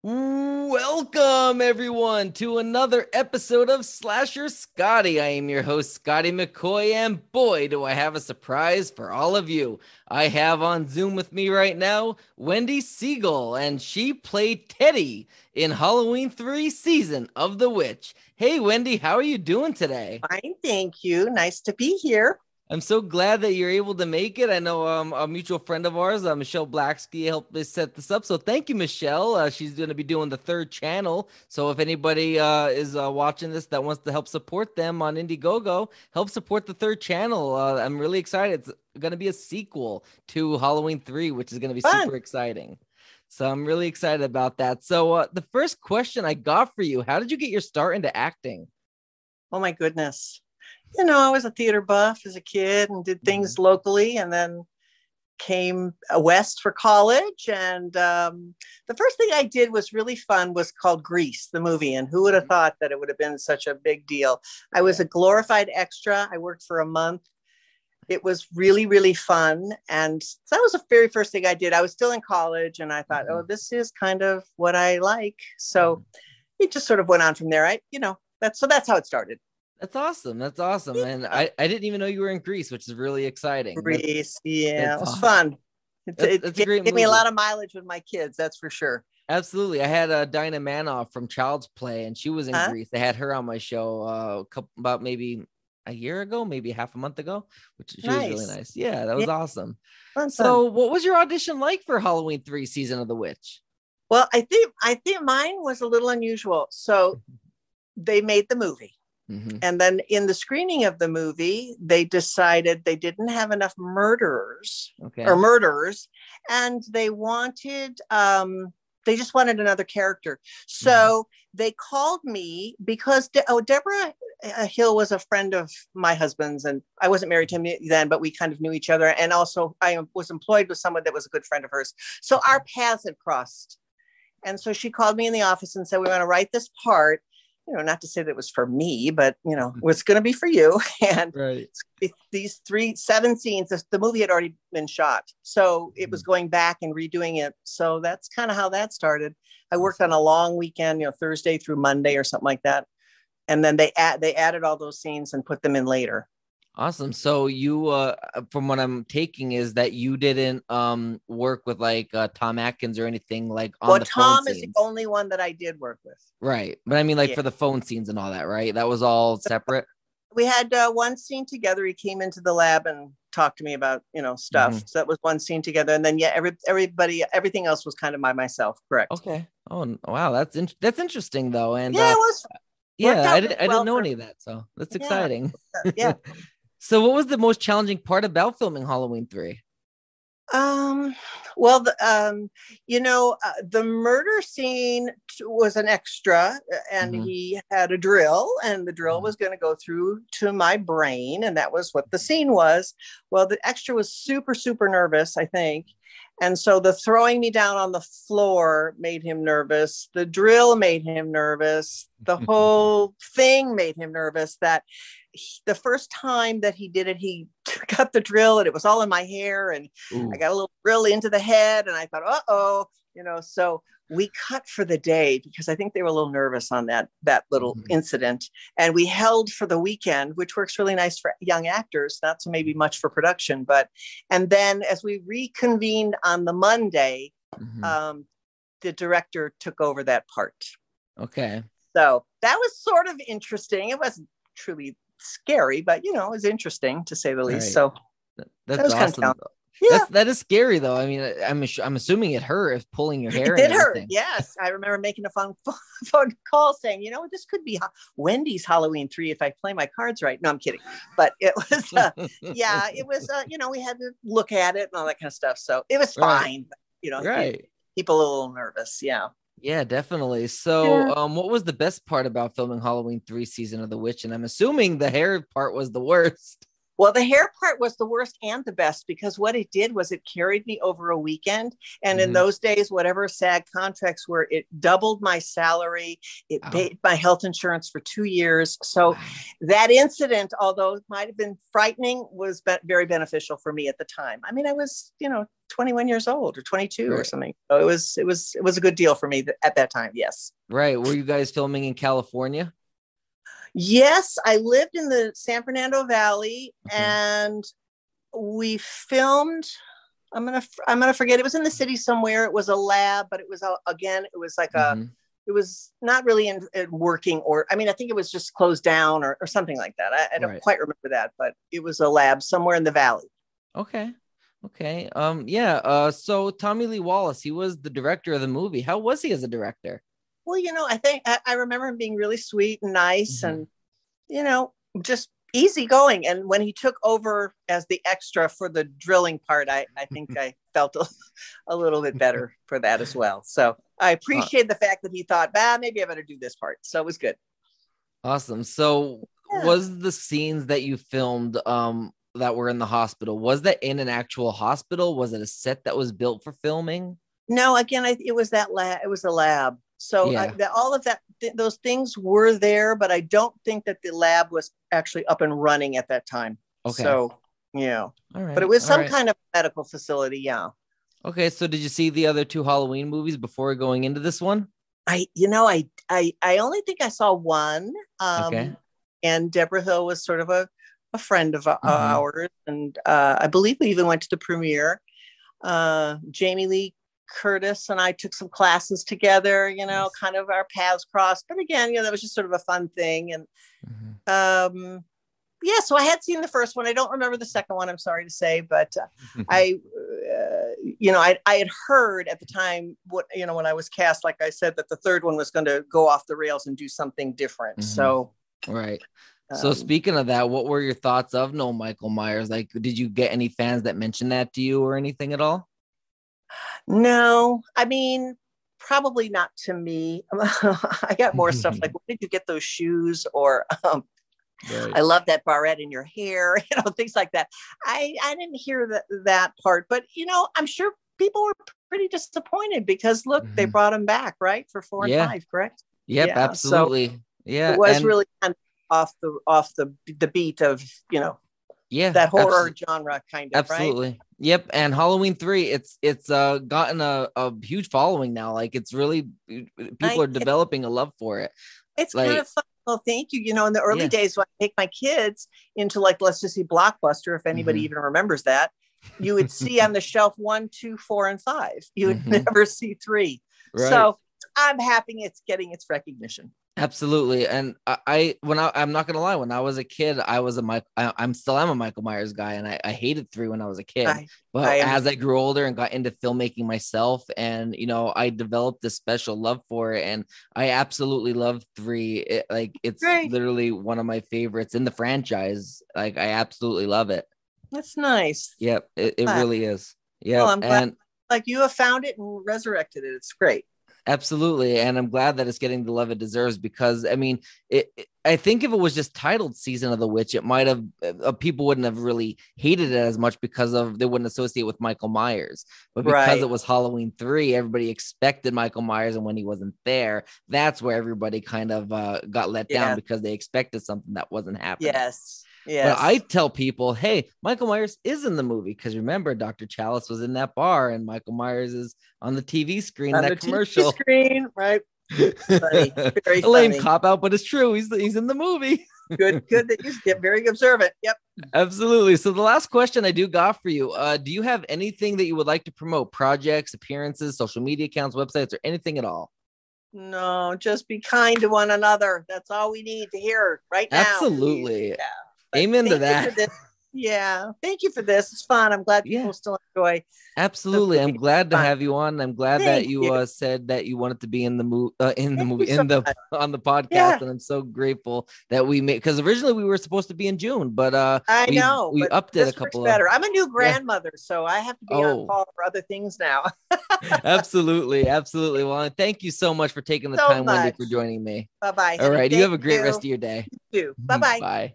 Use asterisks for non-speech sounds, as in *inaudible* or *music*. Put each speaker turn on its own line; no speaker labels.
Welcome, everyone, to another episode of Slasher Scotty. I am your host, Scotty McCoy, and boy, do I have a surprise for all of you. I have on Zoom with me right now Wendy Siegel, and she played Teddy in Halloween 3 season of The Witch. Hey, Wendy, how are you doing today?
Fine, thank you. Nice to be here.
I'm so glad that you're able to make it. I know um, a mutual friend of ours, uh, Michelle Blacksky, helped us set this up. So thank you, Michelle. Uh, she's going to be doing the third channel. So if anybody uh, is uh, watching this that wants to help support them on Indiegogo, help support the third channel. Uh, I'm really excited. It's going to be a sequel to Halloween 3, which is going to be Fun. super exciting. So I'm really excited about that. So uh, the first question I got for you, how did you get your start into acting?
Oh my goodness you know, I was a theater buff as a kid and did things mm-hmm. locally and then came uh, west for college. And um, the first thing I did was really fun was called Grease, the movie. And who would have mm-hmm. thought that it would have been such a big deal? I was a glorified extra. I worked for a month. It was really, really fun. And so that was the very first thing I did. I was still in college and I thought, oh, mm-hmm. this is kind of what I like. So it just sort of went on from there. I, you know, that's so that's how it started.
That's awesome. That's awesome. And I, I didn't even know you were in Grease, which is really exciting.
Grease, that's, yeah, that's it was awesome. fun. It, it, gave me a lot of mileage with my kids, that's for sure.
Absolutely. I had uh, Dinah Manoff from Child's Play, and she was in huh? Grease. They had her on my show uh, a couple, about maybe a year ago, maybe half a month ago, which she nice. was really nice. Yeah, that was yeah. awesome. Fun, so, fun. what was your audition like for Halloween three season of The Witch?
Well, I think I think mine was a little unusual. So, they made the movie Mm-hmm. And then in the screening of the movie, they decided they didn't have enough murderers okay. or murderers, and they wanted, um, they just wanted another character. So mm-hmm. they called me because De- oh, Debra uh, Hill was a friend of my husband's, and I wasn't married to him then, but we kind of knew each other. And also, I was employed with someone that was a good friend of hers. So our paths had crossed. And so she called me in the office and said, We want to write this part you know, not to say that it was for me, but you know, mm-hmm. was going to be for you. *laughs* And right. these three, seven scenes, the movie had already been shot. So it was mm-hmm. going back and redoing it. So that's kind of how that started. I worked on a long weekend, you know, Thursday through Monday or something like that. And then they add, they added all those scenes and put them in later.
Awesome. So you, uh, from what I'm taking, is that you didn't um work with like uh, Tom Atkins or anything like
on well, the Tom is scenes. the only one that I did work with.
Right, but I mean, like yeah. for the phone scenes and all that, right? That was all separate.
We had uh, one scene together. He came into the lab and talked to me about you know stuff. Mm-hmm. So that was one scene together, and then yeah, every everybody, everything else was kind of by myself. Correct.
Okay. Oh wow, that's in- that's interesting though, and
yeah, uh, it was.
Yeah, I, did, I didn't know for, any of that, so that's exciting.
Yeah. *laughs*
So, what was the most challenging part about filming Halloween 3?
Um, well, the, um, you know, uh, the murder scene was an extra, uh, and mm-hmm. he had a drill, and the drill mm-hmm. was going to go through to my brain, and that was what the scene was. Well, the extra was super, super nervous, I think. And so the throwing me down on the floor made him nervous. The drill made him nervous. The *laughs* whole thing made him nervous. That the first time that he did it, he *laughs* got the drill and it was all in my hair, and Ooh. I got a little drill into the head, and I thought, uh oh, you know. So we cut for the day because I think they were a little nervous on that that little mm-hmm. incident, and we held for the weekend, which works really nice for young actors, not so maybe much for production, but and then as we reconvened on the Monday, mm-hmm. um, the director took over that part.
Okay.
So that was sort of interesting. It wasn't truly scary, but you know, it was interesting to say the least. Right. So
that's that awesome. Kind of yeah. That's, that is scary though. I mean, I'm I'm assuming it hurt if pulling your hair.
It did hurt. Yes, I remember making a phone *laughs* phone call saying, you know, this could be Wendy's Halloween three if I play my cards right. No, I'm kidding. But it *laughs* was, uh, yeah, it was. Uh, you know, we had to look at it and all that kind of stuff. So it was fine. Right. But, you know,
right.
People a little nervous. Yeah.
Yeah, definitely. So, yeah. um, what was the best part about filming Halloween three season of The Witch? And I'm assuming the hair part was the worst.
Well, the hair part was the worst and the best because what it did was it carried me over a weekend. And mm-hmm. in those days, whatever SAG contracts were, it doubled my salary. It oh. paid my health insurance for two years. So wow. that incident, although it might have been frightening, was be- very beneficial for me at the time. I mean, I was, you know, 21 years old or 22 right. or something. So it was, it was, it was a good deal for me at that time. Yes.
Right. Were you guys filming in California?
Yes, I lived in the San Fernando Valley and we filmed I'm going to I'm going to forget it was in the city somewhere. It was a lab, but it was a, again it was like a mm-hmm. it was not really in, in, working or I mean I think it was just closed down or, or something like that. I, I don't right. quite remember that, but it was a lab somewhere in the valley.
Okay. Okay. Um yeah, uh so Tommy Lee Wallace, he was the director of the movie. How was he as a director?
Well, you know, I think I, I remember him being really sweet and nice mm-hmm. and, you know, just easygoing. And when he took over as the extra for the drilling part, I, I *laughs* think I felt a, a, little bit better *laughs* for that as well. So I appreciate the fact that he thought, bah, maybe I better do this part. So it was good.
Awesome. So yeah. was the scenes that you filmed um that were in the hospital, was that in an actual hospital? Was it a set that was built for filming?
No, again, I, it was that lab. It was a lab. So yeah. I, the, all of that, th- those things were there, but I don't think that the lab was actually up and running at that time. Okay. So, yeah. all right. But it was some right. kind of medical facility. Yeah.
Okay. So did you see the other two Halloween movies before going into this one?
I, you know, I, I, I only think I saw one. Um, okay. And Debra Hill was sort of a, a friend of uh, mm-hmm. ours. And uh, I believe we even went to the premiere. Uh, Jamie Lee Curtis and I took some classes together, you know, kind of our paths crossed. But again, you know, that was just sort of a fun thing. And mm-hmm. um, yeah, so I had seen the first one. I don't remember the second one, I'm sorry to say, but uh, *laughs* I, uh, you know, I, I had heard at the time what, you know, when I was cast, like I said, that the third one was going to go off the rails and do something different. Mm-hmm. So,
right. So um, speaking of that, what were your thoughts of no Michael Myers? Like, did you get any fans that mentioned that to you or anything at all?
No, I mean, probably not to me. *laughs* I got more stuff *laughs* like, where did you get those shoes? Or um, right. I love that barrette in your hair, *laughs* you know, things like that. I, I didn't hear that, that part, but, you know, I'm sure people were pretty disappointed because look, mm-hmm. they brought him back, right? For four and five, correct?
Yep, yeah, absolutely. So yeah.
It was and- really kind of off the off the the beat of you know
yeah
that horror genre kind of
absolutely
right?
Yep and halloween 3 it's it's uh gotten a, a huge following now like it's really people I, are developing a love for it
it's like, kind of fun well thank you you know in the early yeah. days when i take my kids into like let's just see blockbuster if anybody mm-hmm. even remembers that you would see on the shelf one two four and five you would mm-hmm. *laughs* never see three right. so i'm happy it's getting its recognition
Absolutely, and I, I, when I I'm not gonna lie, when I was a kid, I was a Mike. I, am still am a Michael Myers guy, and I, I hated three when I was a kid. I, but I as I grew older and got into filmmaking myself, and you know, I developed this special love for it, and I absolutely love three. It, like it's Great. literally one of my favorites in the franchise. Like I absolutely love it.
That's nice.
Yep, it, it really is. Yeah, well, and
like you have found it and resurrected it. It's great.
Absolutely, and I'm glad that it's getting the love it deserves because I mean, it, it, I think if it was just titled "Season of the Witch," it might have uh, people wouldn't have really hated it as much because of they wouldn't associate with Michael Myers. But because right. it was Halloween three, everybody expected Michael Myers, and when he wasn't there, that's where everybody kind of uh, got let yeah. down because they expected something that wasn't happening.
Yes. Yeah.
But I tell people, hey, Michael Myers is in the movie because remember, Dr. Challis was in that bar and Michael Myers is on the TV screen on that commercial.
screen, right?
Funny. *laughs* Very a lame cop out, but it's true. He's he's in the movie.
good, good that you get very observant. Yep.
Absolutely. So the last question I do got for you: uh, Do you have anything that you would like to promote? Projects, appearances, social media accounts, websites, or anything at all?
No, just be kind to one another. That's all we need to hear right now.
Absolutely. Yeah. Amen to that.
Yeah. Thank you for this. It's fun. I'm glad people yeah. still enjoy.
Absolutely. I'm glad to have you on. I'm glad Thank that you, you, Uh, said that you wanted to be in the movie, uh, in Thank the movie, in the, much. *laughs* on the podcast. Yeah. And I'm so grateful that we made, because originally we were supposed to be in June, but uh,
I
we,
know
we upped it a couple
better. Of, I'm a new grandmother, yeah. so I have to be oh. on call for other things now. *laughs*
absolutely. Absolutely. Well, thank you so much for taking the so time, much. Wendy, for joining me.
Bye bye.
All right. You have a great you. rest of your day.
You too. *laughs* Bye bye.
Bye.